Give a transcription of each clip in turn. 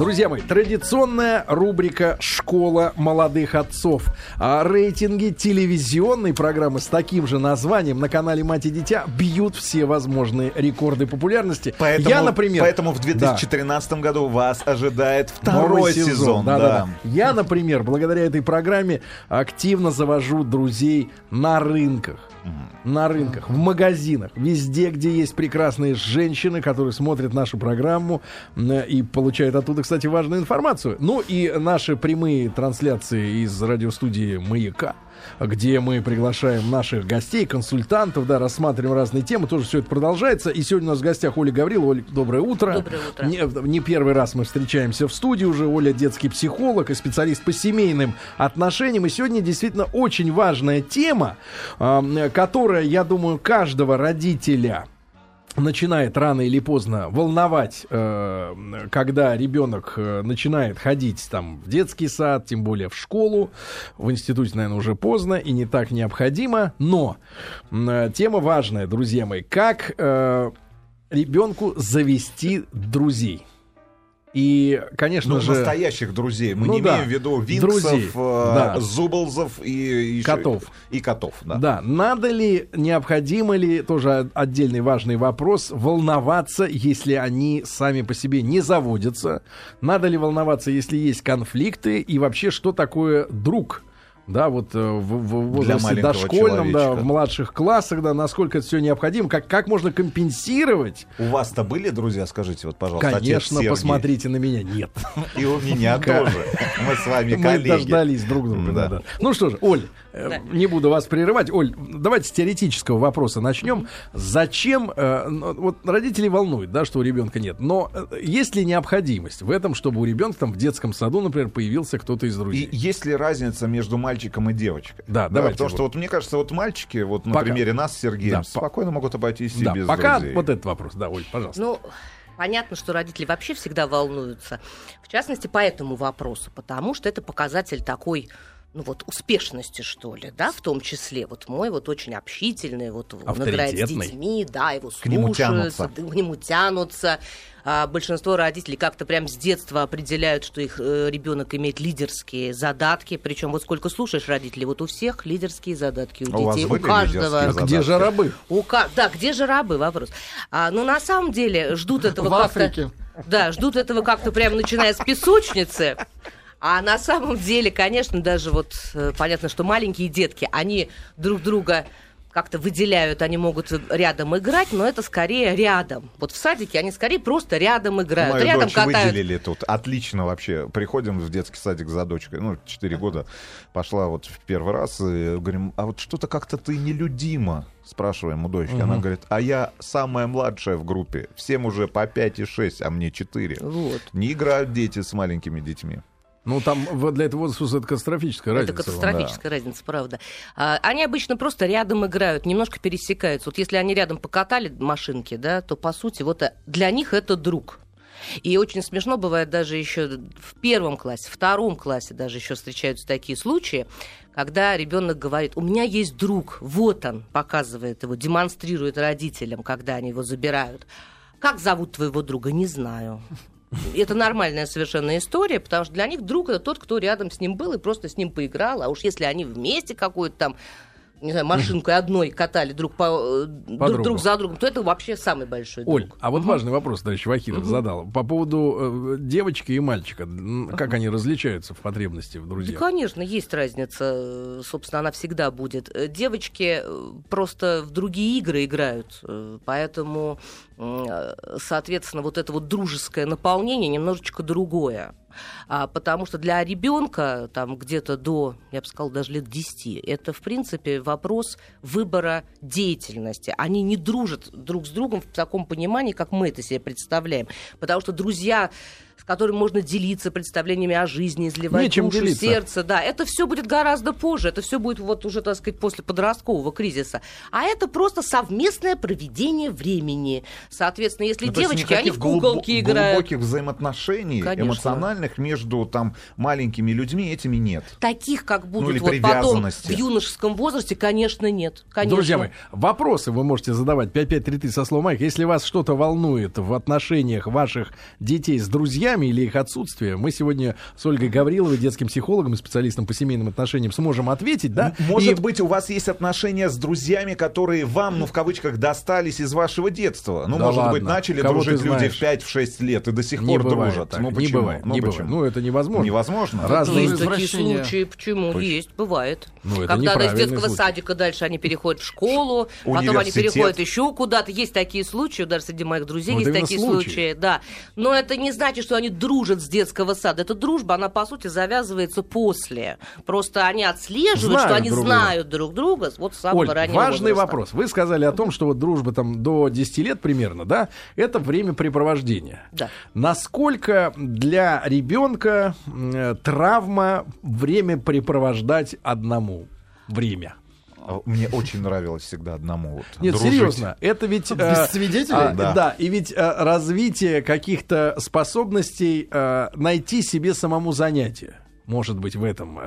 Друзья мои, традиционная рубрика «Школа молодых отцов». А рейтинги телевизионной программы с таким же названием на канале «Мать и дитя» бьют все возможные рекорды популярности. Поэтому, Я, например... Поэтому в 2013 году вас ожидает второй сезон. Да, да. да, да. Я, например, благодаря этой программе активно завожу друзей на рынках. На рынках, в магазинах, везде, где есть прекрасные женщины, которые смотрят нашу программу и получают оттуда, кстати, важную информацию. Ну и наши прямые трансляции из радиостудии «Маяка», где мы приглашаем наших гостей, консультантов, да, рассматриваем разные темы. Тоже все это продолжается. И сегодня у нас в гостях Оля Гаврилова. Оля, доброе утро. Доброе утро. Не, не первый раз мы встречаемся в студии уже. Оля детский психолог и специалист по семейным отношениям. И сегодня действительно очень важная тема, э, которая, я думаю, каждого родителя начинает рано или поздно волновать, э, когда ребенок э, начинает ходить там в детский сад, тем более в школу. В институте, наверное, уже поздно и не так необходимо. Но э, тема важная, друзья мои. Как ребенку завести друзей? И, конечно Ну, же... настоящих друзей. Мы Ну не да. имеем в виду винксов, Друзей, э, да. зуболзов и, Котов. И котов, да. Да, надо ли, необходимо ли, тоже отдельный важный вопрос, волноваться, если они сами по себе не заводятся? Надо ли волноваться, если есть конфликты? И вообще, что такое друг? Да, вот э, в, в возрасте дошкольном, да, человечка. в младших классах, да, насколько это все необходимо, как, как можно компенсировать? У вас-то были друзья, скажите, вот, пожалуйста, Конечно, посмотрите на меня. Нет. И у меня тоже. Мы с вами Мы коллеги. дождались друг друга. Да. да, да. Ну что ж, Оль, э, Да. не буду вас прерывать. Оль, давайте с теоретического вопроса начнем. Зачем, э, ну, вот родители волнуют, да, что у ребенка нет, но есть ли необходимость в этом, чтобы у ребенка там в детском саду, например, появился кто-то из И друзей? есть ли разница между мальчиком и девочкой? Да, давайте Потому вот. что вот мне кажется, вот мальчики, вот на Пока. примере нас с Сергеем, Да, по- спокойно могут обойтись и да, без пока друзей. вот этот вопрос, да, Оль, пожалуйста. Ну, понятно, что родители вообще всегда волнуются. В частности, по этому вопросу, потому что это показатель такой ну вот успешности, что ли, да, в том числе. Вот мой вот очень общительный, вот он играет с детьми, да, его К нему слушаются, тянутся. к нему тянутся. А большинство родителей как-то прям с детства определяют, что их ребенок имеет лидерские задатки. Причем вот сколько слушаешь родителей, вот у всех лидерские задатки, у А у вас детей, у каждого. А где же рабы? У ка- Да, где же рабы? Вопрос. А, ну, на самом деле, ждут этого В как-то... Африке. Да, ждут этого как-то прямо начиная с песочницы. А на самом деле, конечно, даже вот э, понятно, что маленькие детки, они друг друга как-то выделяют, они могут рядом играть, но это скорее рядом. Вот в садике они скорее просто рядом играют, Мою рядом дочь катают. выделили тут. Отлично вообще. Приходим в детский садик за дочкой. Ну, 4 года. Пошла вот в первый раз. И говорим, а вот что-то как-то ты нелюдима. Спрашиваем у дочки. Она говорит, а я самая младшая в группе. Всем уже по 5 и 6, а мне 4. Вот. Не играют дети с маленькими детьми. Ну, там для этого возраста это катастрофическая Это разница. катастрофическая разница, правда. А, они обычно просто рядом играют, немножко пересекаются. Вот если они рядом покатали машинки, да, то по сути вот э, для них это друг. И очень смешно бывает даже еще в первом классе, втором классе даже еще встречаются такие случаи, когда ребенок говорит, у меня есть друг, вот он, показывает его, демонстрирует родителям, когда они его забирают. Как зовут твоего друга, не знаю. Это нормальная совершенно история, потому что для них друг это тот, кто рядом с ним был и просто с ним поиграл. А уж если они вместе какую-то там не знаю, машинкой одной катали друг, по, э, друг, друг за другом, то это вообще самый большой Оль, друг. а вот важный вопрос, товарищ Вахидов задал. По поводу э, девочки и мальчика. Как они различаются в потребности в Да, друзьях? конечно, есть разница. э, Собственно, она всегда будет. Э, Девочки просто в другие игры играют, поэтому, соответственно, вот это вот дружеское наполнение немножечко другое. А, потому что для ребенка там где-то до, я бы сказала, даже лет 10, это, в принципе, вопрос выбора деятельности. Они не дружат друг с другом в таком понимании, как мы это себе представляем. Потому что друзья с которыми можно делиться представлениями о жизни, изливать Нечем душу, делиться. сердце. Да, это все будет гораздо позже. Это все будет вот уже, так сказать, после подросткового кризиса. А это просто совместное проведение времени. Соответственно, если Ну, девочки, они в куколки глубо- играют. глубоких взаимоотношений Конечно. эмоциональных между там маленькими людьми этими нет. Таких, как будут Ну, вот потом в юношеском возрасте, конечно, нет. Конечно. Друзья мои, вопросы вы можете задавать 5533 со словом «Майк». Если вас что-то волнует в отношениях ваших детей с друзьями, друзьями или их отсутствие, мы сегодня с Ольгой Гавриловой, детским психологом и специалистом по семейным отношениям, сможем ответить, да? Может И- быть, у вас есть отношения с друзьями, которые вам, ну, в кавычках, достались из вашего детства. Ну, Да может быть, ладно. начали Кого дружить люди в 5-6 лет и до сих не пор бывает дружат. так, Ну, не почему? бывает, Ну, не почему? бывает. Ну, это невозможно. Невозможно. Разные Есть такие случаи. Почему? Почему? Есть, бывает. Ну, это Когда из детского случай. садика дальше они переходят в школу, потом они переходят еще куда-то. Есть такие случаи, даже среди моих друзей Ну, есть такие случаи. случаи, да. Но это не значит, что они дружат с детского сада. Эта дружба, она, по сути, завязывается после. Просто они отслеживают, Знают что они друг друга. знают друг друга вот с самого Оль, раннего важный возраста. вопрос. Вы сказали о том, что вот дружба там до 10 лет примерно, да, это времяпрепровождение. Да. Насколько для ребенка э, травма времяпрепровождать одному время? А Мне очень нравилось всегда одному вот Нет, дружить. серьезно, это ведь... Без э, свидетелей? а, Да. да. и ведь э, развитие каких-то способностей э, найти себе самому занятие. Может быть, в этом... э,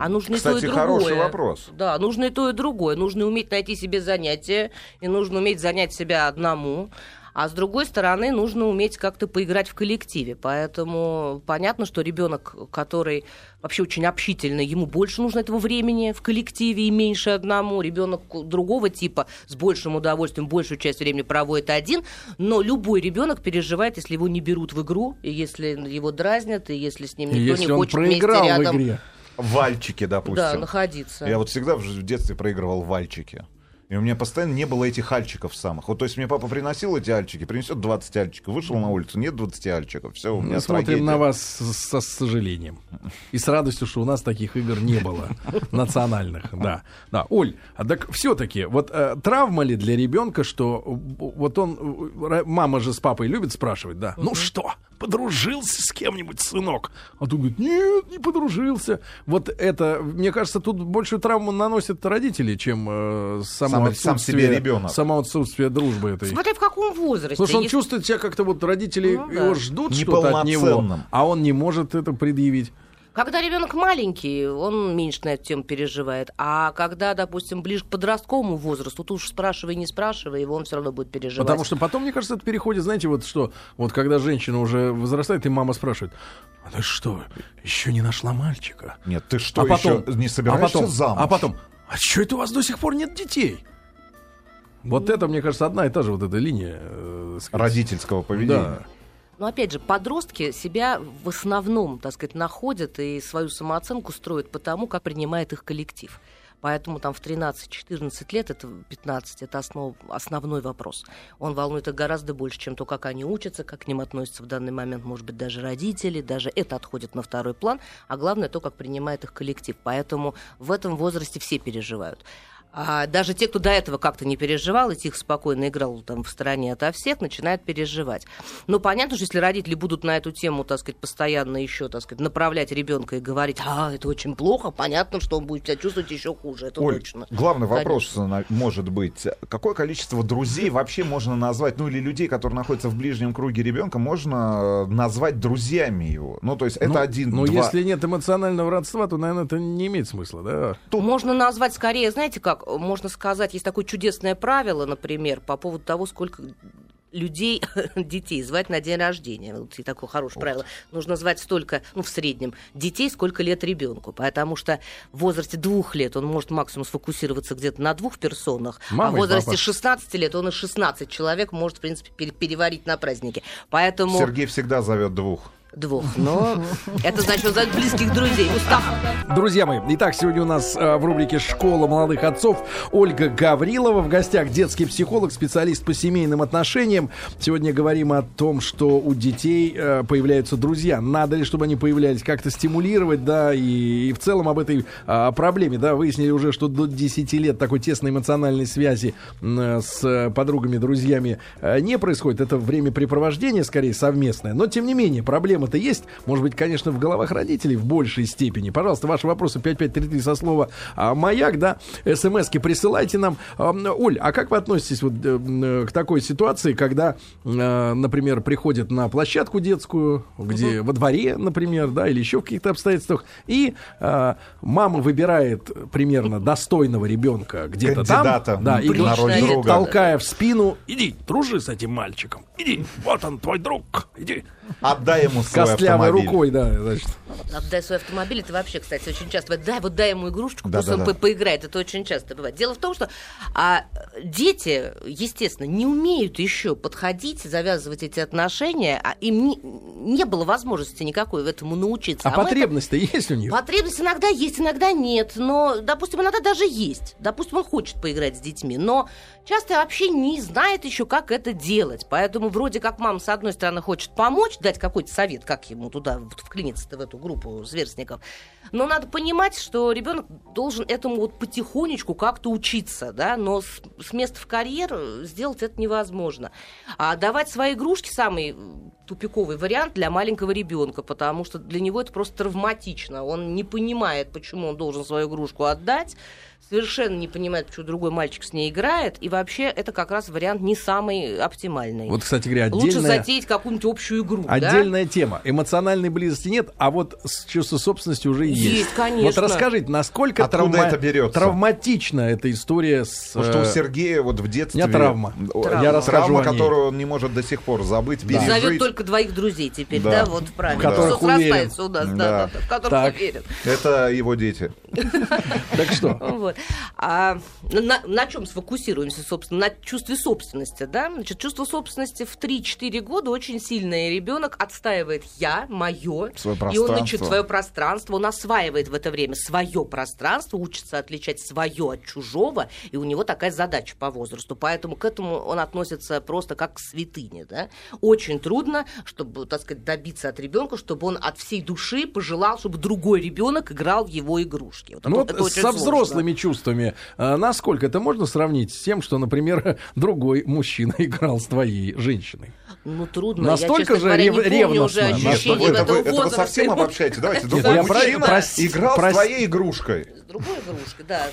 А нужно Кстати, и то, и другое. хороший вопрос. Да, нужно и то, и другое. Нужно уметь найти себе занятие, и нужно уметь занять себя одному. А с другой стороны, нужно уметь как-то поиграть в коллективе. Поэтому понятно, что ребенок, который вообще очень общительный, ему больше нужно этого времени в коллективе и меньше одному. Ребенок другого типа с большим удовольствием большую часть времени проводит один. Но любой ребенок переживает, если его не берут в игру, и если его дразнят, и если с ним никто если не он хочет вместе проиграл в рядом игре. Вальчики, допустим. да, находиться. Я вот всегда в в детстве проигрывал вальчики. И у меня постоянно не было этих альчиков самых. Вот, то есть мне папа приносил эти альчики, принесет 20 альчиков, вышел на улицу, нет 20 альчиков, все, у меня Мы смотрим трагедия. на вас с, со сожалением. И с радостью, что у нас таких игр не было. Национальных, да. Да, Оль, а так все-таки, вот э, травма ли для ребенка, что э, вот он, э, мама же с папой любит спрашивать, да, ну что, подружился с кем-нибудь, сынок? А тут говорит, нет, не подружился. Вот это, мне кажется, тут большую травму наносят родители, чем э, само Сам- сам отсутствие, себе ребенок. само отсутствие дружбы этой. Смотря в каком возрасте. Потому что он Если- чувствует себя как-то вот родители Ну, его да. ждут что-то от него, а он не может это предъявить. Когда ребенок маленький, он меньше на эту тему переживает. А когда, допустим, ближе к подростковому возрасту, тут уж спрашивай, не спрашивай, его он все равно будет переживать. Потому что потом, мне кажется, это переходит, знаете, вот что, вот когда женщина уже возрастает, и мама спрашивает, а ты что, еще не нашла мальчика? Нет, ты что, а потом, еще не собираешься а потом, замуж? А потом, а что это у вас до сих пор нет детей? Вот это, мне кажется, одна и та же вот эта линия. э, сказать. Родительского поведения. Да. Но опять же, подростки себя в основном, так сказать, находят и свою самооценку строят по тому, как принимает их коллектив. Поэтому там в 13-14 лет, это 15, это основ, основной вопрос. Он волнует их гораздо больше, чем то, как они учатся, как к ним относятся в данный момент, может быть, даже родители, даже это отходит на второй план, а главное то, как принимает их коллектив. Поэтому в этом возрасте все переживают. А даже те, кто до этого как-то не переживал и тихо, спокойно играл там в стороне ото всех, начинают переживать. Но понятно, что если родители будут на эту тему, так сказать, постоянно еще, так сказать, направлять ребенка и говорить, а, это очень плохо, понятно, что он будет себя чувствовать еще хуже, это Оль, точно. главный вопрос Конечно. на- может быть, какое количество друзей вообще можно назвать, ну или людей, которые находятся в ближнем круге ребенка, можно э, назвать друзьями его? Ну, то есть это Ну, один, Ну, два... если нет эмоционального родства, то, наверное, это не имеет смысла, да? Можно назвать скорее, знаете как, можно сказать, есть такое чудесное правило, например, по поводу того, сколько людей, детей звать на день рождения. Вот и такое хорошее правило. Нужно звать столько, ну, в среднем, детей, сколько лет ребенку. Потому что в возрасте двух лет он может максимум сфокусироваться где-то на двух персонах, Мама а в возрасте папа. 16 лет он и 16 человек может, в принципе, пере- переварить на празднике. Поэтому... Сергей всегда зовет двух. Двух. Но это значит, зовет близких друзей. Устав. Друзья мои, итак, сегодня у нас э, в рубрике «Школа молодых отцов» Ольга Гаврилова. В гостях детский психолог, специалист по семейным отношениям. Сегодня говорим о том, что у детей э, появляются друзья. Надо ли, чтобы они появлялись, как-то стимулировать, да, и, и в целом об этой а, проблеме, да, выяснили уже, что до 10 лет такой тесной эмоциональной связи э, с подругами, друзьями не происходит. Это времяпрепровождение, скорее, совместное. Но, тем не менее, проблема проблема-то есть, может быть, конечно, в головах родителей в большей степени. Пожалуйста, ваши вопросы 5533 со слова а, «Маяк», да, смски присылайте нам. А, Оль, а как вы относитесь вот э, к такой ситуации, когда, э, например, приходят на площадку детскую, где во дворе, например, да, или еще в каких-то обстоятельствах, и э, мама выбирает примерно достойного ребенка где-то там, да, и, и толкая в спину, иди, дружи с этим мальчиком, иди, вот он, твой друг, иди. Отдай ему свой Костлявой автомобиль. рукой, да, значит. Отдай свой автомобиль, это вообще, кстати, очень часто бывает. Дай, вот дай ему игрушечку, Да, пусть да, он да. по- поиграет. Это очень часто бывает. Дело в том, что а, дети, естественно, не умеют еще подходить, завязывать эти отношения, а им не, не было возможности никакой в этому научиться. А, это- потребность-то есть у них? Потребность иногда есть, иногда нет. Но, допустим, иногда даже есть. Допустим, он хочет поиграть с детьми, но часто вообще не знает еще, как это делать. Поэтому вроде как мама, с одной стороны, хочет помочь, дать какой-то совет, как ему туда вот вклиниться в эту группу сверстников. Но надо понимать, что ребенок должен этому вот потихонечку как-то учиться, да, но с, с места в карьер э, сделать это невозможно. А давать свои игрушки самый тупиковый вариант для маленького ребенка, потому что для него это просто травматично. Он не понимает, почему он должен свою игрушку отдать, совершенно не понимает, почему другой мальчик с ней играет, и вообще это как раз вариант не самый оптимальный. Вот, кстати говоря, Лучше отдельная, затеять какую-нибудь общую игру, да? отдельная тема. Эмоциональной близости нет, а вот с чувство собственности уже есть. Есть, конечно. Вот расскажите, насколько Откуда это берется? травматична эта история с... Потому что у э, Сергея вот в детстве... У меня травма. Травма. Я расскажу Травма, о ней. которую он не может до сих пор забыть, пережить. Зовет только двоих друзей теперь, да, Да. вот правильно. В которых Всё уверен. срастается у нас, да, Да. да, да, в которых Так. уверен. Это его дети. Так что? Вот. А на, на чем сфокусируемся, собственно? На чувстве собственности, да? Значит, чувство собственности в 3-4 года очень сильное. Ребенок отстаивает я, мое, и он начинает свое пространство, он осваивает в это время свое пространство, учится отличать свое от чужого, и у него такая задача по возрасту. Поэтому к этому он относится просто как к святыне, да? Очень трудно, чтобы, так сказать, добиться от ребенка, чтобы он от всей души пожелал, чтобы другой ребенок играл в его игрушки. Вот Ну это- вот со сложно. взрослыми чувствами, э, насколько это можно сравнить с тем, что, например, другой мужчина играл с твоей женщиной? Ну, трудно. Настолько я, же говоря, рев- ревностно. уже Нет, ощущений это, этого вы, это вы совсем обобщаете. Давайте, другой мужчина играл с твоей игрушкой. С другой игрушкой, да.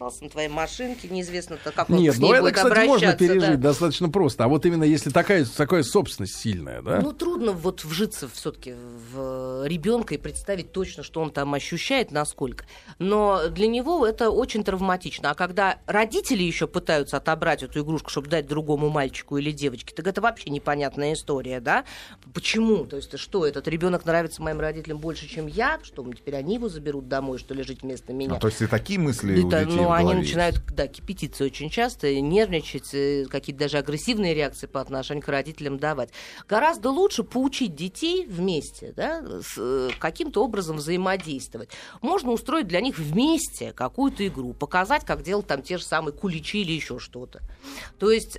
Катался на твоей машинке, неизвестно, как он Нет, с ну ней это, будет кстати, можно пережить да. достаточно просто. А вот именно если такая, такая собственность сильная, да? Ну, трудно вот вжиться все-таки в ребенка и представить точно, что он там ощущает, насколько. Но для него это очень травматично. А когда родители еще пытаются отобрать эту игрушку, чтобы дать другому мальчику или девочке, так это вообще непонятная история, да? Почему? То есть что, этот ребенок нравится моим родителям больше, чем я? Что, теперь они его заберут домой, что ли, жить вместо меня? А, то есть и такие мысли у Это, детей ну, в они начинают, да, кипятиться очень часто, нервничать, э, какие-то даже агрессивные реакции по отношению к родителям давать. Гораздо лучше поучить детей вместе, да, с, э, каким-то образом взаимодействовать. Можно устроить для них вместе какую-то игру, показать, как делать там те же самые куличи или еще что-то. То есть...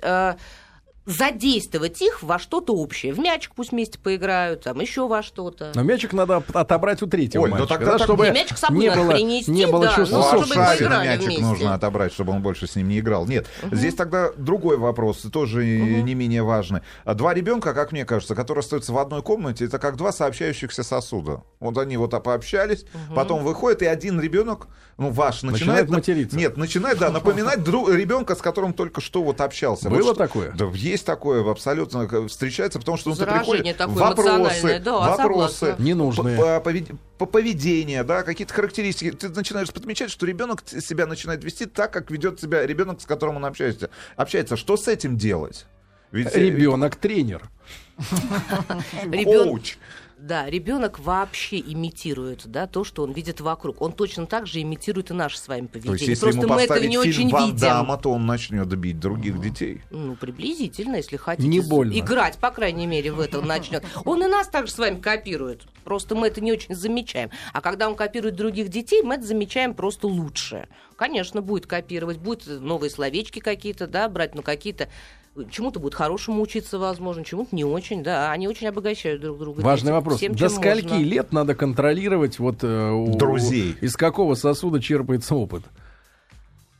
задействовать их во что-то общее. В мячик пусть вместе поиграют, там еще во что-то. Но мячик надо от- отобрать у третьего Оль, ну мальчика, тогда да, так- чтобы Не, мячик с собой не было, принести, не было да, чувства ну, Ну, чтобы собственности. Шарина мячик вместе. нужно отобрать, чтобы он больше с ним не играл. Нет, здесь тогда другой вопрос, тоже не менее важный. А Два ребенка, как мне кажется, которые остаются в одной комнате, это как два сообщающихся сосуда. Вот они вот пообщались, потом выходят, и один ребенок, ну ваш, начинает... Начинает на- материться. Нет, начинает, да, напоминать друг, ребенка, с которым только что вот общался. Было Вот такое? Да, есть такое, абсолютно э, встречается, потому что ну, ты приходишь, такое эмоциональное, да, вопросы, согласна. Ненужные. по- по повед- по поведению, да, какие-то характеристики. Ты начинаешь подмечать, что ребенок себя начинает вести так, как ведет себя ребенок, с которым он общается. Общается. Что с этим делать? Ведь э, Ребенок тренер. Коуч. Да, ребенок вообще имитирует да, то, что он видит вокруг. Он точно так же имитирует и наше с вами То есть, поведение. если Просто ему мы это не фильм очень Ван видим. Дамма, то он начнет бить других детей. Ну, приблизительно, если хотите. Не больно. Играть, по крайней мере, в это он начнет. Он и нас также с вами копирует. Просто мы это не очень замечаем. А когда он копирует других детей, мы это замечаем просто лучше. Конечно, будет копировать, будет новые словечки какие-то, да, брать, ну, какие-то чему-то будет хорошему учиться, возможно, чему-то не очень, да, они очень обогащают друг друга. Важный дети, вопрос. всем, До скольки можно. лет надо контролировать вот э, у- Друзей. Из какого сосуда черпается опыт?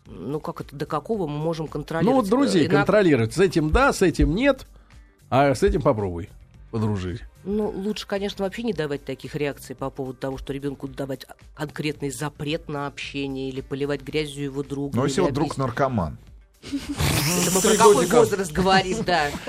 Ну, как это, до какого мы можем Ну контролировать? вот друзей Иногда- контролировать. С этим да, с этим нет, а с этим попробуй. подружить? Ну, лучше, конечно, вообще не давать таких реакций по поводу того, что ребенку давать конкретный запрет на общение или поливать грязью его друга. Но или если вот друг объяснять- наркоман, Это мы про какой возраст говорим, да.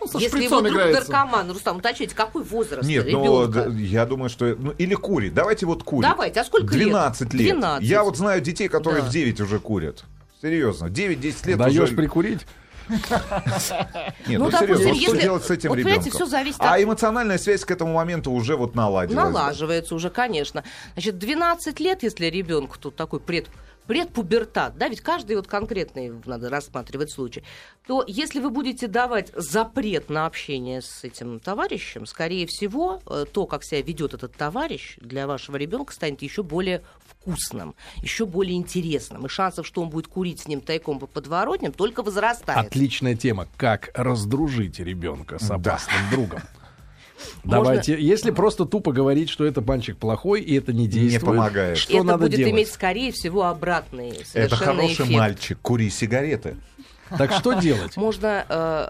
Ну, Если его друг наркоман, Рустам, уточните, какой возраст Нет, ну, ребенка? д- я думаю, что... Ну, или курит. Давайте вот курит. Давайте, а сколько лет? 12 лет. 12. Я вот знаю детей, которые в 9 уже курят. Серьезно, 9-10 лет Даешь уже... прикурить? Нет, Ну, ну, серьезно, вот что делать с этим вот, ребенком? всё зависит А от- эмоциональная связь к этому моменту уже вот наладилась. Налаживается уже, конечно. Значит, 12 лет, если ребенку тут такой пред предпубертат, да, ведь каждый вот конкретный надо рассматривать случай, то если вы будете давать запрет на общение с этим товарищем, скорее всего, э, то, как себя ведет этот товарищ, для вашего ребенка станет еще более вкусным, еще более интересным. И шансов, что он будет курить с ним тайком по подворотням, только возрастает. Отличная тема. Как раздружить ребенка с Да. опасным другом. Можно- Давайте, если просто тупо говорить, что это мальчик плохой и это не действует, помогает. что Это надо будет делать? иметь, скорее всего, обратный совершенно Это хороший эффект. мальчик, кури сигареты. Так что делать? Можно э,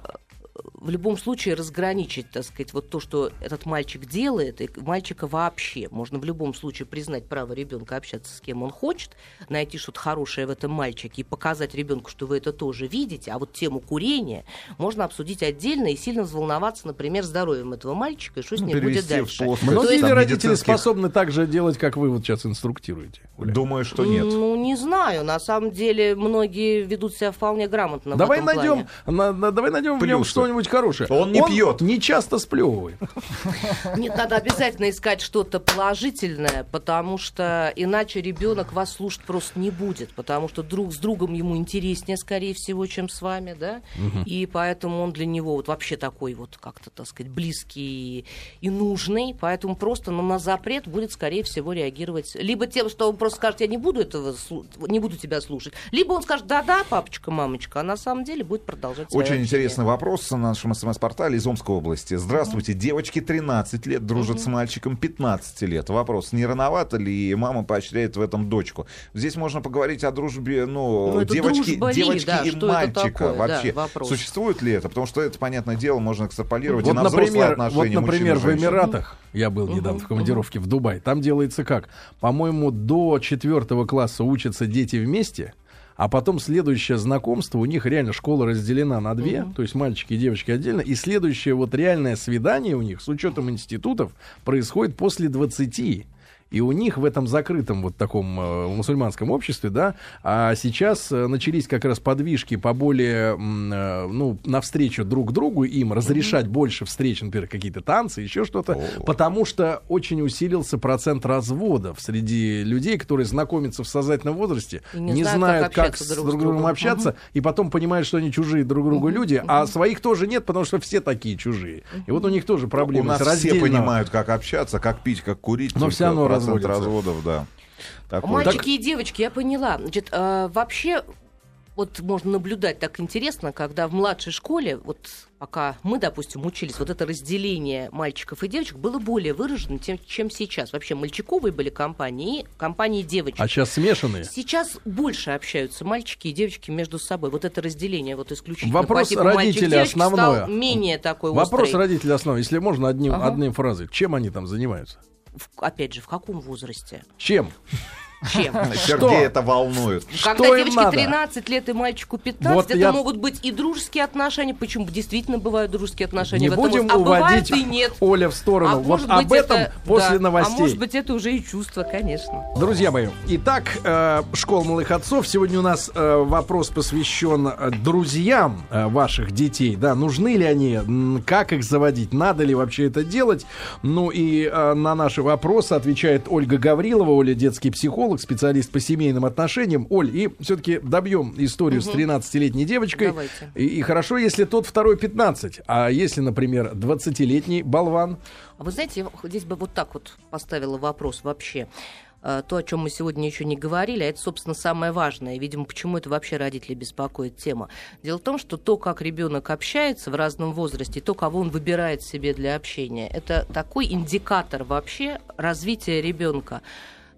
в любом случае разграничить, так сказать, вот то, что этот мальчик делает, и мальчика вообще. Можно в любом случае признать право ребенка общаться с кем он хочет, найти что-то хорошее в этом мальчике и показать ребенку, что вы это тоже видите. А вот тему курения можно обсудить отдельно и сильно взволноваться, например, здоровьем этого мальчика и что с Ну, ним будет дальше. плоскость Многие там, ли родители медицинских- способны так же делать, как вы вот сейчас инструктируете? Оля? Думаю, что нет. Ну, не знаю. На самом деле, многие ведут себя вполне грамотно. в Давай этом найдем, плане. на- на- давай найдем в нем Плюсы. Что-нибудь хорошее. Он не пьет. Не часто сплевывает. Нет, надо обязательно искать что-то положительное, потому что иначе ребенок вас слушать просто не будет, потому что друг с другом ему интереснее, скорее всего, чем с вами, да, и поэтому он для него вот вообще такой вот как-то, так сказать, близкий и нужный, поэтому просто ну, на запрет будет, скорее всего, реагировать либо тем, что он просто скажет, я не буду этого, не буду тебя слушать, либо он скажет, да-да, папочка, мамочка, а на самом деле будет продолжать Очень интересный вопрос на нашем СМС-портале из Омской области. Здравствуйте, девочки 13 лет дружат с мальчиком 15 лет. Вопрос, не рановато ли мама поощряет в этом дочку? Здесь можно поговорить о дружбе, ну, Ну, это девочки, дружба ли, девочки да, и что это мальчика такое, да, вообще. вопрос. Существует ли это? Потому что это, понятное дело, можно экстраполировать и Вот, на взрослые например, отношения вот, например, в и. Эмиратах, я был недавно в командировке в Дубай, там делается как? По-моему, до четвертого класса учатся дети вместе, а потом следующее знакомство, у них реально школа разделена на две, то есть мальчики и девочки отдельно, и следующее вот реальное свидание у них с учетом институтов происходит после 20. И у них в этом закрытом вот таком э, мусульманском обществе, да, а сейчас э, начались как раз подвижки по более, э, ну, навстречу друг другу им разрешать больше встреч, например, какие-то танцы, еще что-то, потому что очень усилился процент разводов среди людей, которые знакомятся в сознательном возрасте, И не, не знают, знают, как как, с друг с друг другом другом. общаться, и потом понимают, что они чужие друг другу люди, а своих тоже нет, потому что все такие чужие. И вот у них тоже У проблемы нас с все понимают, как общаться, как пить, как курить. Но всё равно процент разводов, да. Такой. Мальчики и девочки, я поняла. Значит, э, вообще, вот можно наблюдать так интересно, когда в младшей школе, вот пока мы, допустим, учились, вот это разделение мальчиков и девочек было более выражено, тем, чем сейчас. Вообще, мальчиковые были компании и компании девочек. А сейчас смешанные. Сейчас больше общаются мальчики и девочки между собой. Вот это разделение вот исключительно Вопрос по типу родителя основное. стал менее такой Вопрос острый. родителей основной. Если можно одним, Ага. одной фразой. Чем они там занимаются? Опять же, в каком возрасте? Чем? Чем? Сергей это волнует. Когда девочке надо? 13 лет и мальчику 15, Вот это могут быть и дружеские отношения, почему действительно бывают дружеские отношения Не в этом будем а уводить. Оля в сторону. А вот об этом это- после да, новостей. А может быть, это уже и чувство, конечно. Друзья мои, итак, э, школа малых отцов. Сегодня у нас э, вопрос посвящен э, друзьям ваших детей. Да, нужны ли они, как их заводить, надо ли вообще это делать? Ну и на наши вопросы отвечает Ольга Гаврилова, Оля детский психолог, специалист по семейным отношениям. Оль, и все-таки добьем историю с 13-летней девочкой. Давайте. И, и хорошо, если тот второй 15, а если, например, 20-летний болван, А вы знаете, я здесь бы вот так вот поставила вопрос вообще. Э, То, о чем мы сегодня еще не говорили, а это, собственно, самое важное. Видимо, почему это вообще родителей беспокоит тема. Дело в том, что то, как ребенок общается в разном возрасте, то, кого он выбирает себе для общения, это такой индикатор вообще развития ребенка.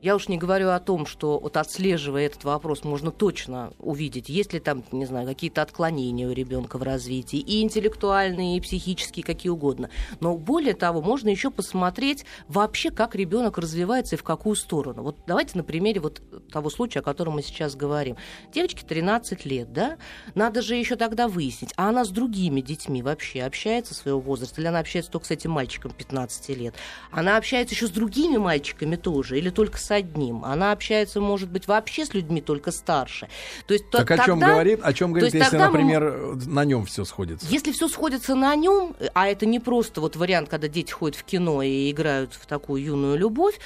Я уж не говорю о том, что вот отслеживая этот вопрос, можно точно увидеть, есть ли там, не знаю, какие-то отклонения у ребенка в развитии, и интеллектуальные, и психические, какие угодно. Но более того, можно еще посмотреть вообще, как ребенок развивается и в какую сторону. Вот давайте на примере вот того случая, о котором мы сейчас говорим. Девочке 13 лет, да? Надо же еще тогда выяснить, а она с другими детьми вообще общается своего возраста, или она общается только с этим мальчиком 15 лет? Она общается еще с другими мальчиками тоже, или только с одним. Она общается, может быть, вообще с людьми только старше. То есть, так то, о чем говорит, о чем говорит, если, например, на нем все сходится? Если все сходится на нем, а это не просто вот вариант, когда дети ходят в кино и играют в такую юную любовь,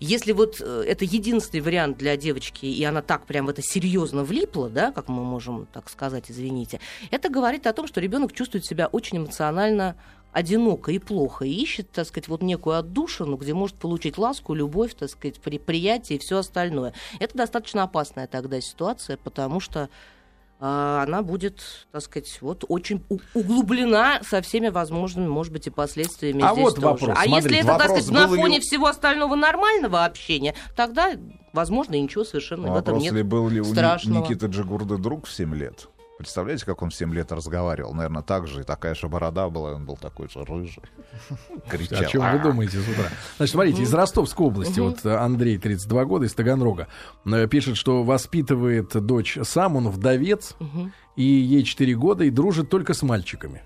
если вот э, это единственный вариант для девочки, и она так прям в это серьезно влипла, да, как мы можем так сказать, извините, это говорит о том, что ребенок чувствует себя очень эмоционально одиноко и плохо, и ищет, так сказать, вот некую отдушину, где может получить ласку, любовь, так сказать, при, приятие и все остальное. Это достаточно опасная тогда ситуация, потому что она будет, так сказать, вот очень углублена со всеми возможными, может быть, и последствиями а здесь вот тоже. Вопрос. А Смотрите, если это, так сказать, на фоне ли... всего остального нормального общения, тогда, возможно, ничего совершенно Вопрос в этом нет ли был ли страшного. у Никиты Джигурда друг в 7 лет? Представляете, как он в 7 лет разговаривал? Наверное, так же. И такая же борода была, он был такой же рыжий. Кричал. О чем вы думаете с утра? Значит, смотрите, из Ростовской области, вот Андрей, 32 года, из Таганрога, э, пишет, что воспитывает дочь сам, он вдовец, и ей 4 года, и дружит только с мальчиками.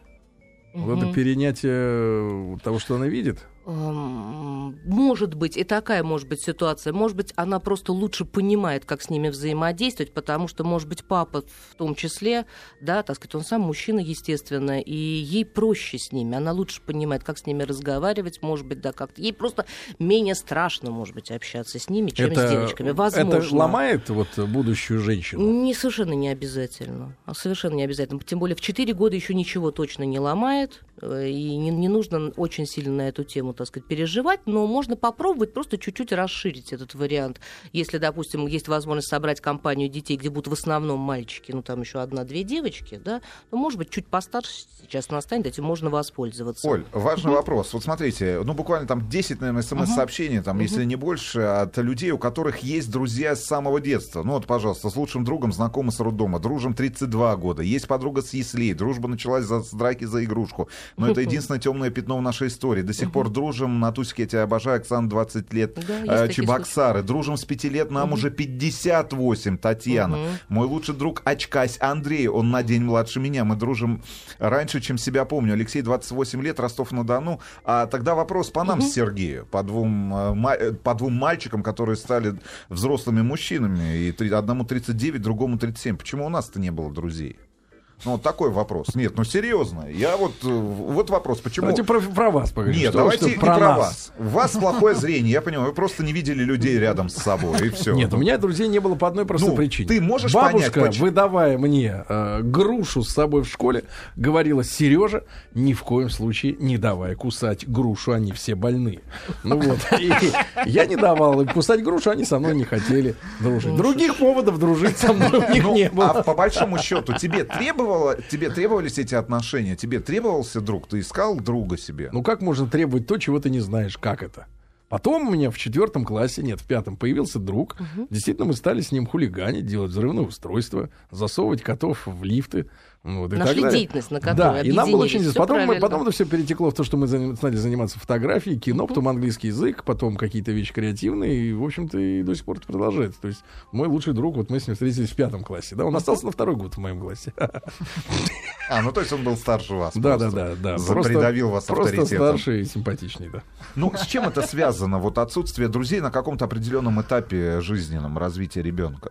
Вот это перенятие того, что она видит. Может быть, и такая может быть ситуация. Может быть, она просто лучше понимает, как с ними взаимодействовать, потому что, может быть, папа в том числе, да, так сказать, он сам мужчина, естественно, и ей проще с ними. Она лучше понимает, как с ними разговаривать, может быть, да, как-то. Ей просто менее страшно, может быть, общаться с ними, чем это, с девочками. Возможно. Это ломает вот будущую женщину? Не, совершенно не обязательно. Совершенно не обязательно. Тем более в 4 года еще ничего точно не ломает, и не, не нужно очень сильно на эту тему так сказать, переживать, но можно попробовать просто чуть-чуть расширить этот вариант. Если, допустим, есть возможность собрать компанию детей, где будут в основном мальчики, ну там еще одна-две девочки, да, ну, может быть, чуть постарше сейчас настанет, этим можно воспользоваться. Оль, важный вопрос. Вот смотрите, ну буквально там 10, наверное, смс-сообщений, там, если не больше, от людей, у которых есть друзья с самого детства. Ну вот, пожалуйста, с лучшим другом знакомы с роддома, дружим 32 года, есть подруга с яслей, дружба началась за, с драки за игрушку. Но это единственное темное пятно в нашей истории. До сих пор дружим дружим, Натусик, я тебя обожаю, Оксана 20 лет, да, э, Чебоксары, дружим с 5 лет, нам уже 58, Татьяна. Мой лучший друг Очкась Андрей, он на день младше меня, мы дружим раньше, чем себя помню. Алексей 28 лет, Ростов-на-Дону. А тогда вопрос по нам с Сергею, по двум, э, э, по двум мальчикам, которые стали взрослыми мужчинами, и одному 39, другому 37. Почему у нас-то не было друзей? Ну, вот такой вопрос. Нет, ну серьезно. Я вот, э, вот вопрос, почему... Давайте про, про вас поговорим. Нет, что, давайте что про не про вас. У вас плохое зрение, я понимаю. Вы просто не видели людей рядом с собой, и все. Нет, у меня друзей не было по одной простой ну, причине. Ты можешь Бабушка, понять, почему... выдавая мне э, грушу с собой в школе, говорила, Сережа, ни в коем случае не давай кусать грушу, они все больны. Ну вот. И я не давал им кусать грушу, они со мной не хотели дружить. Других поводов дружить со мной у них ну, не было. А по большому счету, тебе требовалось требовало, тебе требовались эти отношения? Тебе требовался друг? Ты искал друга себе? Ну как можно требовать то, чего ты не знаешь? Как это? Потом у меня в четвертом классе, нет, в пятом появился друг. Угу. Действительно, мы стали с ним хулиганить, делать взрывные устройства, засовывать котов в лифты. Вот, Нашли деятельность, на которой Да, и нам было очень интересно. Потом, мы, потом это все перетекло в то, что мы стали заниматься фотографией, кино, потом английский язык, потом какие-то вещи креативные, и, в общем-то, и до сих пор это продолжается. То есть мой лучший друг, вот мы с ним встретились в пятом классе, да, он остался на второй год в моем классе. А, ну то есть он был старше вас. Да, да, да, да. Придавил вас авторитетом. Просто старше и симпатичней, да. Ну, с чем это связано? Вот отсутствие друзей на каком-то определенном этапе жизненном развития ребенка?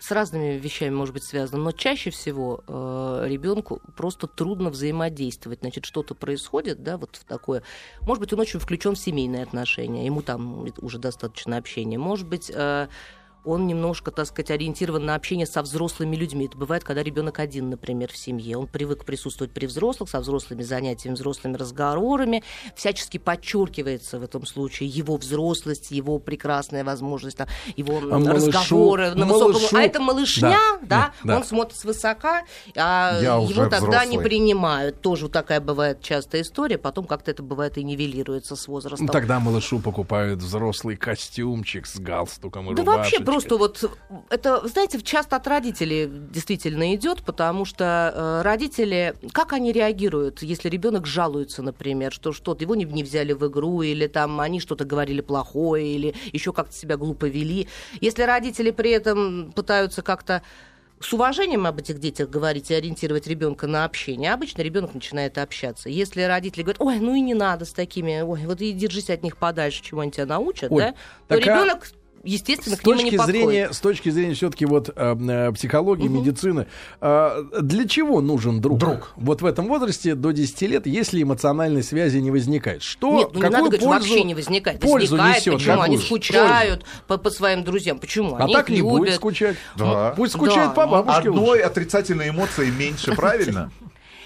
С разными вещами может быть связано, но чаще всего э, ребенку просто трудно взаимодействовать. Значит, что-то происходит, да, вот такое. Может быть, он очень включен в семейные отношения, ему там уже достаточно общения. Может быть, э, он немножко, так сказать, ориентирован на общение со взрослыми людьми. Это бывает, когда ребенок один, например, в семье. Он привык присутствовать при взрослых, со взрослыми занятиями, взрослыми разговорами. Всячески подчеркивается в этом случае его взрослость, его прекрасная возможность, там, его А малышу- разговоры на высоком... малышу- А это малышня, Да, да, да, он смотрит свысока, а Я его тогда не взрослый. принимают. Тоже вот такая бывает частая история. Потом как-то это бывает и нивелируется с возрастом. Тогда малышу покупают взрослый костюмчик с галстуком и Да вообще рубашечкой. Просто вот это, знаете, часто от родителей действительно идет, потому что э, родители, как они реагируют, если ребенок жалуется, например, что что-то его не, не взяли в игру, или там они что-то говорили плохое, или еще как-то себя глупо вели. Если родители при этом пытаются как-то с уважением об этих детях говорить и ориентировать ребенка на общение, обычно ребенок начинает общаться. Если родители говорят, ой, ну и не надо с такими, ой, вот и держись от них подальше, чего они тебя научат, Ой, да, то так а ребенок, естественно, С к нему не точки подходит. зрения, с точки зрения все-таки вот э, э, психологии, Мгм. медицины, э, для чего нужен друг? Друг. Вот в этом возрасте до 10 лет, если эмоциональной связи не возникает. Что, Нет, ну не надо говорить, пользу, вообще не возникает. пользу возникает, несет? почему? Они скучают по, по своим друзьям. Почему? А Они так не будет любят. скучать. Да. Пусть скучает Да, по ну, бабушке Одной лучше. отрицательной эмоции меньше, правильно?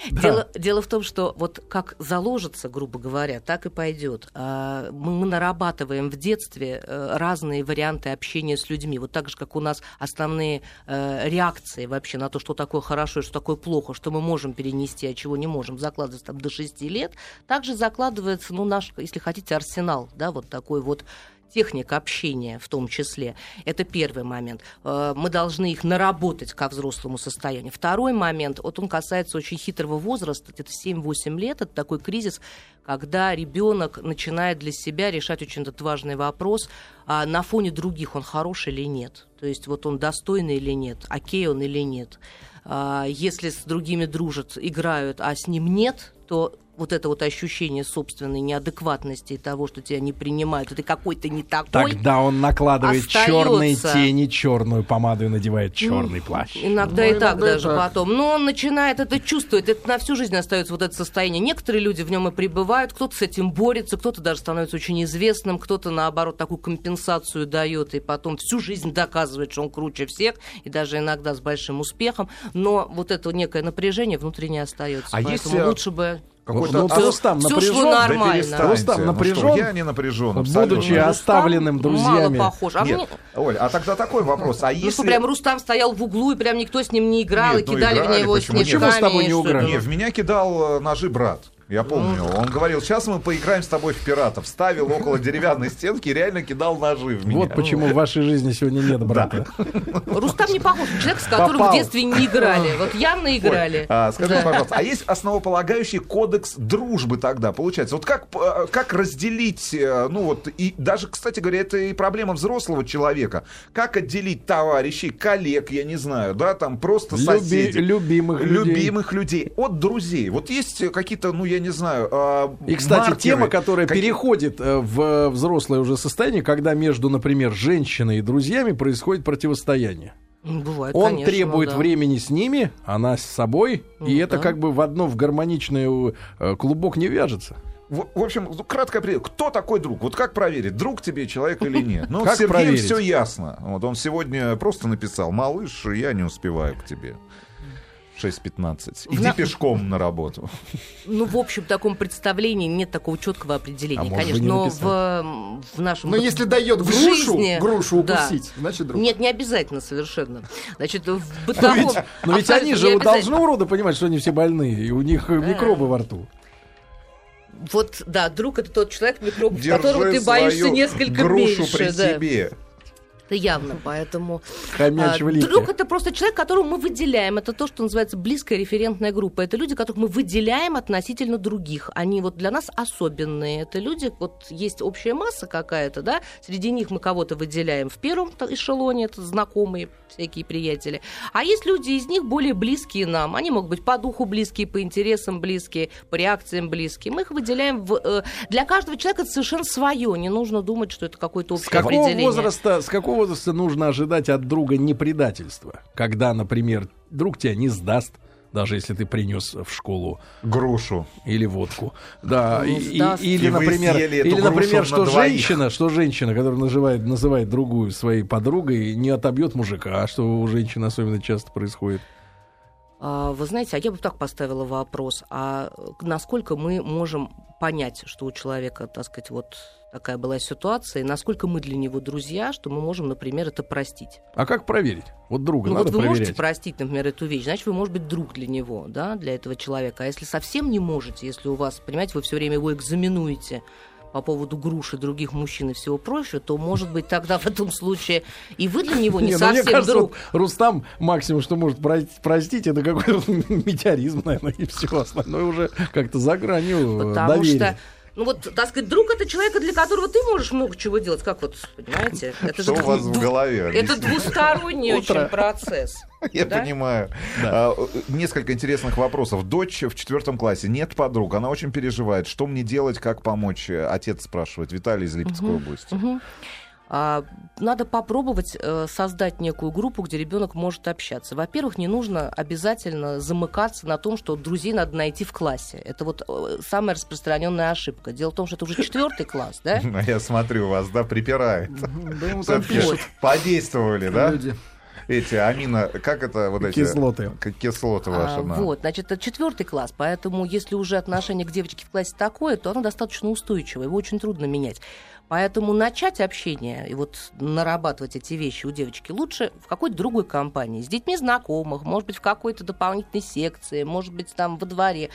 Дело, дело в том, что вот как заложится, грубо говоря, так и пойдет. А, Мы, мы нарабатываем в детстве э, разные варианты общения с людьми. Вот так же, как у нас основные э, реакции вообще на то, что такое хорошо и что такое плохо, что мы можем перенести, а чего не можем, закладывается там до 6 лет, также закладывается, ну, наш, если хотите, арсенал, да, вот такой вот техник общения в том числе. Это первый момент. Э, Мы должны их наработать ко взрослому состоянию. Второй момент, вот он касается очень хитрого возраста, это 7-8 лет, это такой кризис, когда ребенок начинает для себя решать очень этот важный вопрос, а на фоне других он хорош или нет. То есть вот он достойный или нет, окей он или нет. А, Если с другими дружат, играют, а с ним нет, то вот это вот ощущение собственной неадекватности и того, что тебя не принимают, ты какой-то не такой. Тогда он накладывает остается. черные тени, черную помаду и надевает черный Ну, плащ. Иногда Ну, и так иногда даже так. потом. Но он начинает это чувствовать. Это на всю жизнь остается вот это состояние. Некоторые люди в нем и пребывают, кто-то с этим борется, кто-то даже становится очень известным, кто-то, наоборот, такую компенсацию дает и потом всю жизнь доказывает, что он круче всех, и даже иногда с большим успехом. Но вот это некое напряжение внутренне остается. А Поэтому если- лучше бы... Какой-то Ну, ос- Рустам всё напряжен. шло нормально. перестаньте. Рустам Ну что, напряжен, я не напряжен, будучи абсолютно. оставленным Рустам друзьями. Мало похож. А Нет, мне- Оль, а тогда такой вопрос. А Ну что, если... прям Рустам стоял в углу, и прям никто с ним не играл, Нет, и ну, кидали в играли, него почему? снежками. Почему с тобой не что играли? Не, в меня кидал э, ножи брат. Я помню. Он говорил, сейчас мы поиграем с тобой в пиратов. Ставил около деревянной стенки и реально кидал ножи в меня. Вот почему в вашей жизни сегодня нет брата. Рустам не похож на человека, с которым Попал. в детстве не играли. Вот явно играли. А, скажи, Да. пожалуйста, а есть основополагающий кодекс дружбы тогда, получается? Вот как, э, как разделить, э, ну вот, и даже, кстати говоря, это и проблема взрослого человека. Как отделить товарищей, коллег, я не знаю, да, там просто Люби- соседей. любимых людей. любимых людей от друзей. Вот есть какие-то, ну я не знаю. а, И, кстати, маркеры, тема, которая какие- переходит э, в взрослое уже состояние, когда между, например, женщиной и друзьями происходит противостояние. Бывает, Он конечно, требует да. времени с ними, она с собой, и Ну, это да. как бы в одно в гармоничный э, клубок не вяжется. В, в общем, кратко определить, кто такой друг? Вот как проверить, друг тебе человек или нет? Ну, Как Сергеем проверить? все ясно. Вот он сегодня просто написал, малыш, я не успеваю к тебе. 6.15. Иди на- пешком на работу. Ну, в общем, в таком представлении нет такого четкого определения, А конечно. не Но в, в нашем... Но если дает грушу, жизни, грушу да. укусить, значит друг. Нет, не обязательно совершенно. Значит, в Но бытовом... ведь, но ведь они же должны уроды понимать, что они все больные, и у них микробы во рту. Вот, да, друг это тот человек, микроб, которого ты боишься несколько грушу меньше. при да. себе. Это явно, поэтому... Хомяч А, в. Друг это просто человек, которого мы выделяем. Это то, что называется близкая референтная группа. Это люди, которых мы выделяем относительно других. Они вот для нас особенные. Это люди, вот есть общая масса какая-то, да, среди них мы кого-то выделяем в первом эшелоне, это знакомые всякие приятели. А есть люди из них более близкие нам. Они могут быть по духу близкие, по интересам близкие, по реакциям близкие. Мы их выделяем в... э, Для каждого человека это совершенно свое. Не нужно думать, что это какое-то С общее какого определение. возраста, с какого возраста нужно ожидать от друга непредательства? Когда, например, друг тебя не сдаст, даже если ты принес в школу Грушу. или водку. Да, Ну, и- и- или, И например, или, например, что на двоих. женщина, что женщина, которая называет, называет другую своей подругой, не отобьет мужика, что у женщин особенно часто происходит. А, Вы знаете, а я бы так поставила вопрос, а насколько мы можем понять, что у человека, так сказать, вот такая была ситуация, и насколько мы для него друзья, что мы можем, например, это простить. А как проверить? Вот друга Ну надо вот вы можете проверять. простить, например, эту вещь, значит, вы, может быть, друг для него, да, для этого человека. А если совсем не можете, если у вас, понимаете, вы все время его экзаменуете по поводу груши других мужчин и всего прочего, то, может быть, тогда в этом случае и вы для него не, Не, ну, совсем мне кажется, друг. вот Рустам максимум, что может про- простить, это какой-то метеоризм, наверное, и все остальное уже как-то за гранью э, Потому доверия. что, ну вот, так сказать, друг это человека, для которого ты можешь много чего делать. Как вот, понимаете? Это Что же у вас в дву- голове? Это двусторонний Утро. очень процесс. Я Да? понимаю. А, э, несколько интересных вопросов. Дочь в четвертом классе, нет подруг, она очень переживает. Что мне делать, как помочь? Отец спрашивает. Виталий из Липецкой области. Мгм. А, надо попробовать э, создать некую группу, где ребенок может общаться. Во-первых, не нужно обязательно замыкаться на том, что друзей надо найти в классе. Это вот э, самая распространенная ошибка. Дело в том, что это уже четвертый класс, да? А Я смотрю, вас, да, припирает. Ну, пишут подействовали, да? Эти амино... Как это вот эти... Кислоты. Как Кислоты ваши, А, да. Вот, значит, это четвертый класс, поэтому если уже отношение к девочке в классе такое, то оно достаточно устойчивое, его очень трудно менять. Поэтому начать общение и вот нарабатывать эти вещи у девочки лучше в какой-то другой компании, с детьми знакомых, может быть, в какой-то дополнительной секции, может быть, там во дворе.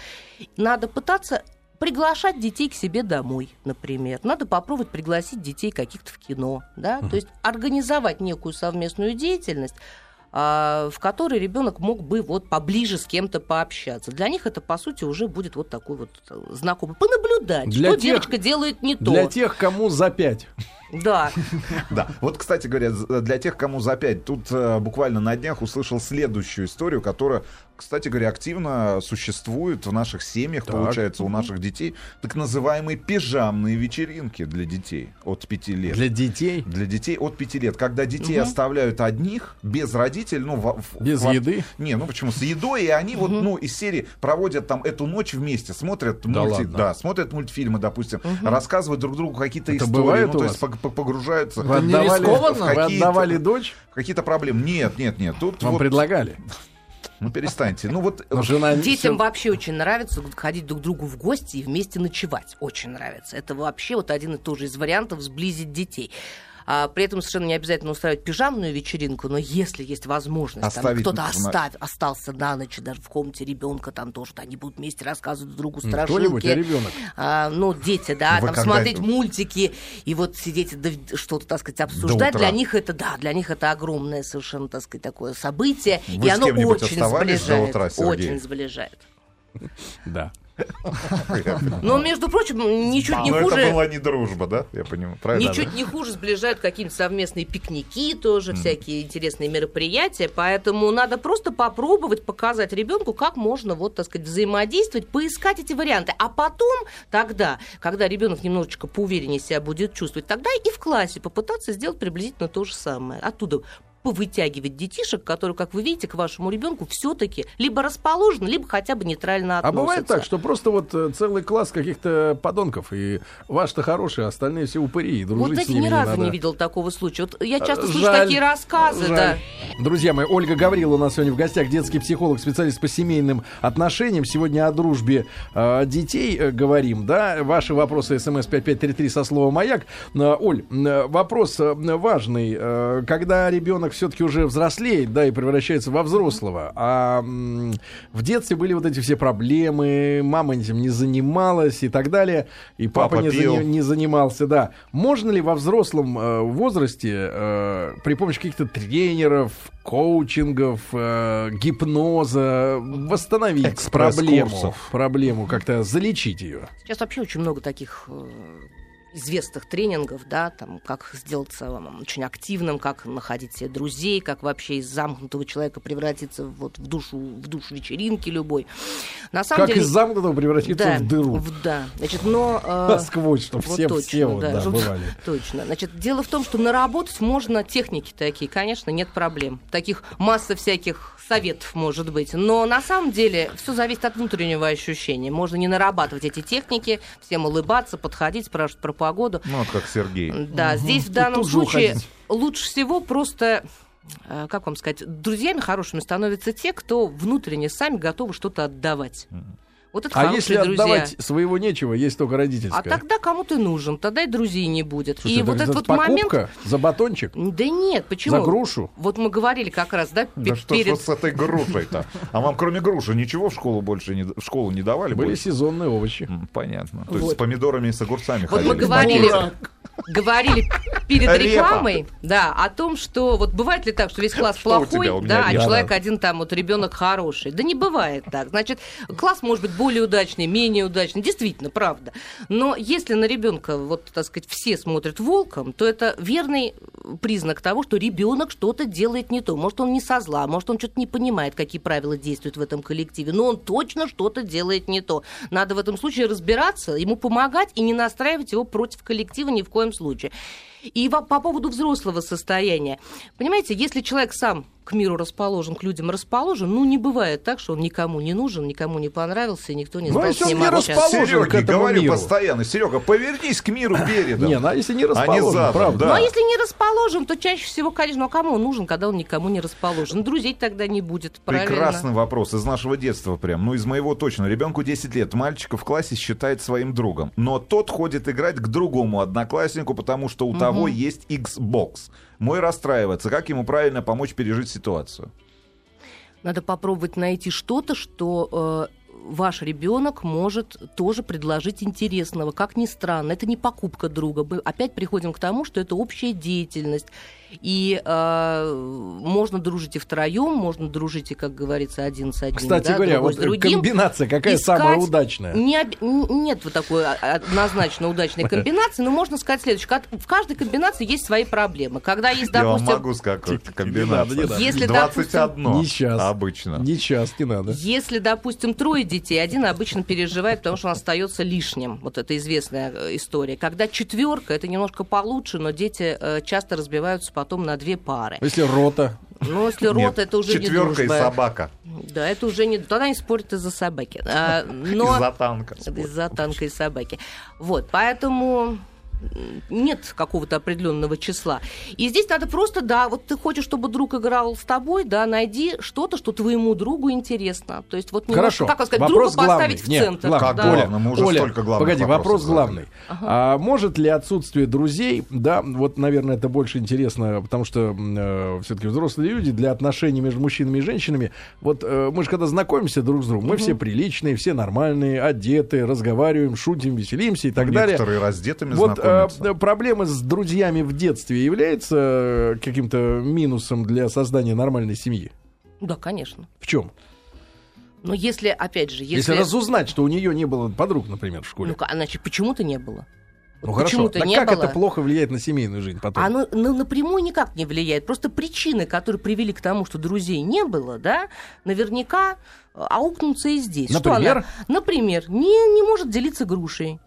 Надо пытаться приглашать детей к себе домой, например. Надо попробовать пригласить детей каких-то в кино, да, то есть организовать некую совместную деятельность, в которой ребенок мог бы вот поближе с кем-то пообщаться. Для них это, по сути, уже будет вот такой вот э, знакомый. Понаблюдать, Для что тех- девочка делает не то. Для тех, кому за пять. Да. Да, вот, кстати говоря, з- для тех, кому за пять, тут э, буквально на днях услышал следующую историю, которая, кстати говоря, активно существует в наших семьях, Так. получается, у наших детей, так называемые пижамные вечеринки для детей от пяти лет. Для детей. Для детей от пяти лет, когда детей Мгм. оставляют одних, без родителей, ну, во- в- Без во- еды. Не, ну почему? С едой, и они вот, ну, из серии проводят там эту ночь вместе, смотрят Да мульти- ладно? да, смотрят мультфильмы, допустим, рассказывают друг другу какие-то Это истории, бывает ну, у то вас? есть пог- пог- погружаются Вы не отдавали, рискованно? вы Какие-то- отдавали дочь? в какие-то проблемы. Нет, нет, нет, тут Вам вот, предлагали? ну перестаньте. Ну вот Но жена Детям всё- вообще очень нравится ходить друг к другу в гости и вместе ночевать. Очень нравится. Это вообще вот один и тот же из вариантов сблизить детей. А при этом совершенно не обязательно устраивать пижамную вечеринку, но если есть возможность, там, Оставить кто-то на- остав- остался на ночь, даже в комнате ребенка, там тоже вот они будут вместе рассказывать друг другу Не кто-нибудь, страшилки. а ребенок. А, ну, дети, да, Вы там смотреть это- мультики и вот сидеть, да, что-то, так сказать, обсуждать. Для них это, да, для них это огромное совершенно, так сказать, такое событие. Вы и с оно очень сближает. утра, Сергей? очень сближает. Да. Но, между прочим, ничуть не хуже... это была не дружба, да? Я понимаю, правильно? Ничуть не хуже сближают какие-нибудь совместные пикники тоже, всякие интересные мероприятия. Поэтому надо просто попробовать показать ребенку, как можно, вот, так сказать, взаимодействовать, поискать эти варианты. А потом, тогда, когда ребенок немножечко поувереннее себя будет чувствовать, тогда и в классе попытаться сделать приблизительно то же самое. Оттуда повытягивать детишек, которые, как вы видите, к вашему ребенку все-таки либо расположены, либо хотя бы нейтрально А относятся. бывает так, что просто вот э, целый класс каких-то подонков, и ваш-то хороший, а остальные все упыри, и дружить Вот, знаете, ни разу надо. не видел такого случая. Вот я часто Э, слышу жаль, такие рассказы, жаль. да. Друзья мои, Ольга Гаврила у нас сегодня в гостях, детский психолог, специалист по семейным отношениям. Сегодня о дружбе э, детей э, говорим, да? Ваши вопросы смс 5533 со словом «Маяк». Э, Оль, э, вопрос э, важный. Э, когда ребенок все-таки уже взрослеет, да, и превращается во взрослого, а м, в детстве были вот эти все проблемы, мама этим не занималась и так далее, и папа, Папа не, зани- не занимался, да. Можно ли во взрослом э, возрасте э, при помощи каких-то тренеров, коучингов, э, гипноза восстановить проблему, проблему, как-то залечить ее? Сейчас вообще очень много таких э, известных тренингов, да, там, как сделаться очень активным, как находить себе друзей, как вообще из замкнутого человека превратиться вот в душу, в душу вечеринки любой. На самом Как деле, из замкнутого превратиться да, в дыру. в- да, значит, но... э, Насквозь, чтобы вот все, точно, все вот, да, чтоб- бывали. Точно. Значит, дело в том, что наработать можно техники такие, конечно, нет проблем. Таких масса всяких советов может быть. Но на самом деле все зависит от внутреннего ощущения. Можно не нарабатывать эти техники, всем улыбаться, подходить, спрашивать про погоду. Ну, вот как Сергей. Да, здесь в данном случае уходить. лучше всего просто э, как вам сказать, друзьями хорошими становятся те, кто внутренне сами готовы что-то отдавать. Вот это А если друзья. отдавать своего нечего, есть только родительское. А тогда кому ты нужен, тогда и друзей не будет. Слушайте, и вот этот это вот момент... покупка за батончик, Да нет, почему? за грушу. Вот мы говорили как раз, да, Да что ж вот с этой грушей-то? А вам кроме груши ничего в школу больше не, в школу не давали? Были больше? сезонные овощи. Понятно. То Вот. есть с помидорами и с огурцами Вот мы ходили. говорили, Дурак. Говорили перед рекламой, да, о том, что вот бывает ли так, что весь класс Что плохой, тебя? Да, а человек один там, вот ребенок хороший. Да не бывает так. Значит, класс может быть более удачный, менее удачный, действительно, правда. Но если на ребенка, вот, так сказать, все смотрят волком, то это верный признак того, что ребенок что-то делает не то. Может, он не со зла, может, он что-то не понимает, какие правила действуют в этом коллективе, но он точно что-то делает не то. Надо в этом случае разбираться, ему помогать и не настраивать его против коллектива ни в коем случае. И по поводу взрослого состояния. Понимаете, если человек сам к миру расположен, к людям расположен, ну, не бывает так, что он никому не нужен, никому не понравился, и никто не Ну, стал если с он ним не расположен, Сереге к этому говорю миру. постоянно, Серега, повернись к миру передом. Не, ну а если не а не расположен, задом, правда. да. Ну, а если не расположен, то чаще всего, конечно, ну, а кому он нужен, когда он никому не расположен? Друзей тогда не будет, правильно? Прекрасный вопрос из нашего детства прям. Ну, из моего точно. Ребенку 10 лет. Мальчика в классе считает своим другом. Но тот ходит играть к другому однокласснику, потому что у того есть Xbox. Мой расстраивается. Как ему правильно помочь пережить ситуацию? Надо попробовать найти что-то, что э, ваш ребенок может тоже предложить интересного. Как ни странно, это не покупка друга. Мы опять приходим к тому, что это общая деятельность. И э, можно дружить и втроем, можно дружить и, как говорится, один с одним. Кстати да, говоря, вот другим. комбинация какая Искать самая удачная? Не об- Нет вот такой а- однозначно удачной комбинации, но можно сказать следующее. В каждой комбинации есть свои проблемы. Когда есть, Я вам допустим, могу сказать надо. Если, 21 Не сейчас. обычно. Не час, не надо. Если, допустим, трое детей, один обычно переживает, потому что он остается лишним. Вот это известная э, история. Когда четверка, это немножко получше, но дети э, часто разбиваются потом на две пары. Если рота. Но если рот, Нет, это уже не четверка и собака. Да, это уже не... Тогда они спорят из-за собаки. А, но... Из-за танка. Из-за танка и собаки. Вот, поэтому нет какого-то определенного числа. И здесь надо просто, да, вот ты хочешь, чтобы друг играл с тобой, да, найди что-то, что твоему другу интересно. То есть вот немножко, Хорошо. как сказать, вопрос друга главный. поставить в Нет, центр. главный. Как да. главный? Мы уже столько главных Погоди, вопрос главный. А может ли отсутствие друзей, да, вот, наверное, это больше интересно, потому что все-таки взрослые люди для отношений между мужчинами и женщинами, вот э, мы же когда знакомимся друг с другом, мы все приличные, все нормальные, одеты, разговариваем, шутим, веселимся и так далее. Некоторые раздетыми Вот э, знакомятся. проблемы с друзьями в детстве является э, каким-то минусом для создания нормальной семьи? Да, конечно. В чем? Но если, опять же, Если, если... разузнать, что у нее не было подруг, например, в школе. Ну, значит, почему-то не было. Ну хорошо, так не как было. это плохо влияет на семейную жизнь потом? Оно ну, напрямую никак не влияет. Просто причины, которые привели к тому, что друзей не было, да, наверняка э, аукнутся и здесь. Что Например? она, например, не, не может делиться грушей.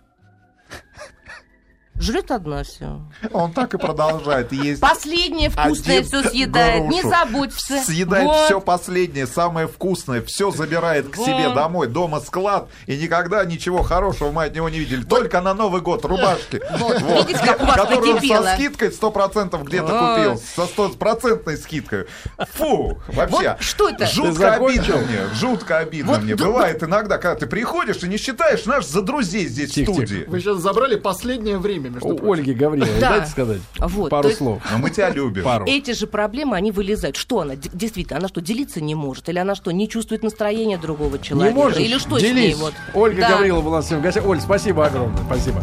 Жрет одна все. Он так и продолжает есть. Последнее вкусное Один все съедает. Не грушу. заботится. Съедает Вот. все последнее, самое вкусное, все забирает к Вот. себе домой, дома склад, и никогда ничего хорошего мы от него не видели. Только на Новый год рубашки. Вот, видите, как у вас Которую он накипело. со скидкой 100% где-то Вот. купил. Со 100% скидкой. Фу, вообще. Вот что это? Жутко обидно мне. Жутко обидно Вот мне. Бывает иногда, когда ты приходишь и не считаешь наш за друзей здесь в студии. Вы сейчас забрали последнее время, между У прочим. Ольги Гавриловой, Да. дайте сказать Вот, пару есть- слов. Но мы тебя любим. Пару. Эти же проблемы, они вылезают. Что она? Действительно, она что, делиться не может? Или она что, не чувствует настроения другого Не человека? можешь? Или что с Делись. ней? Вот? Ольга Да. Гаврилова нас сегодня в гостях. Оль, спасибо огромное. Спасибо.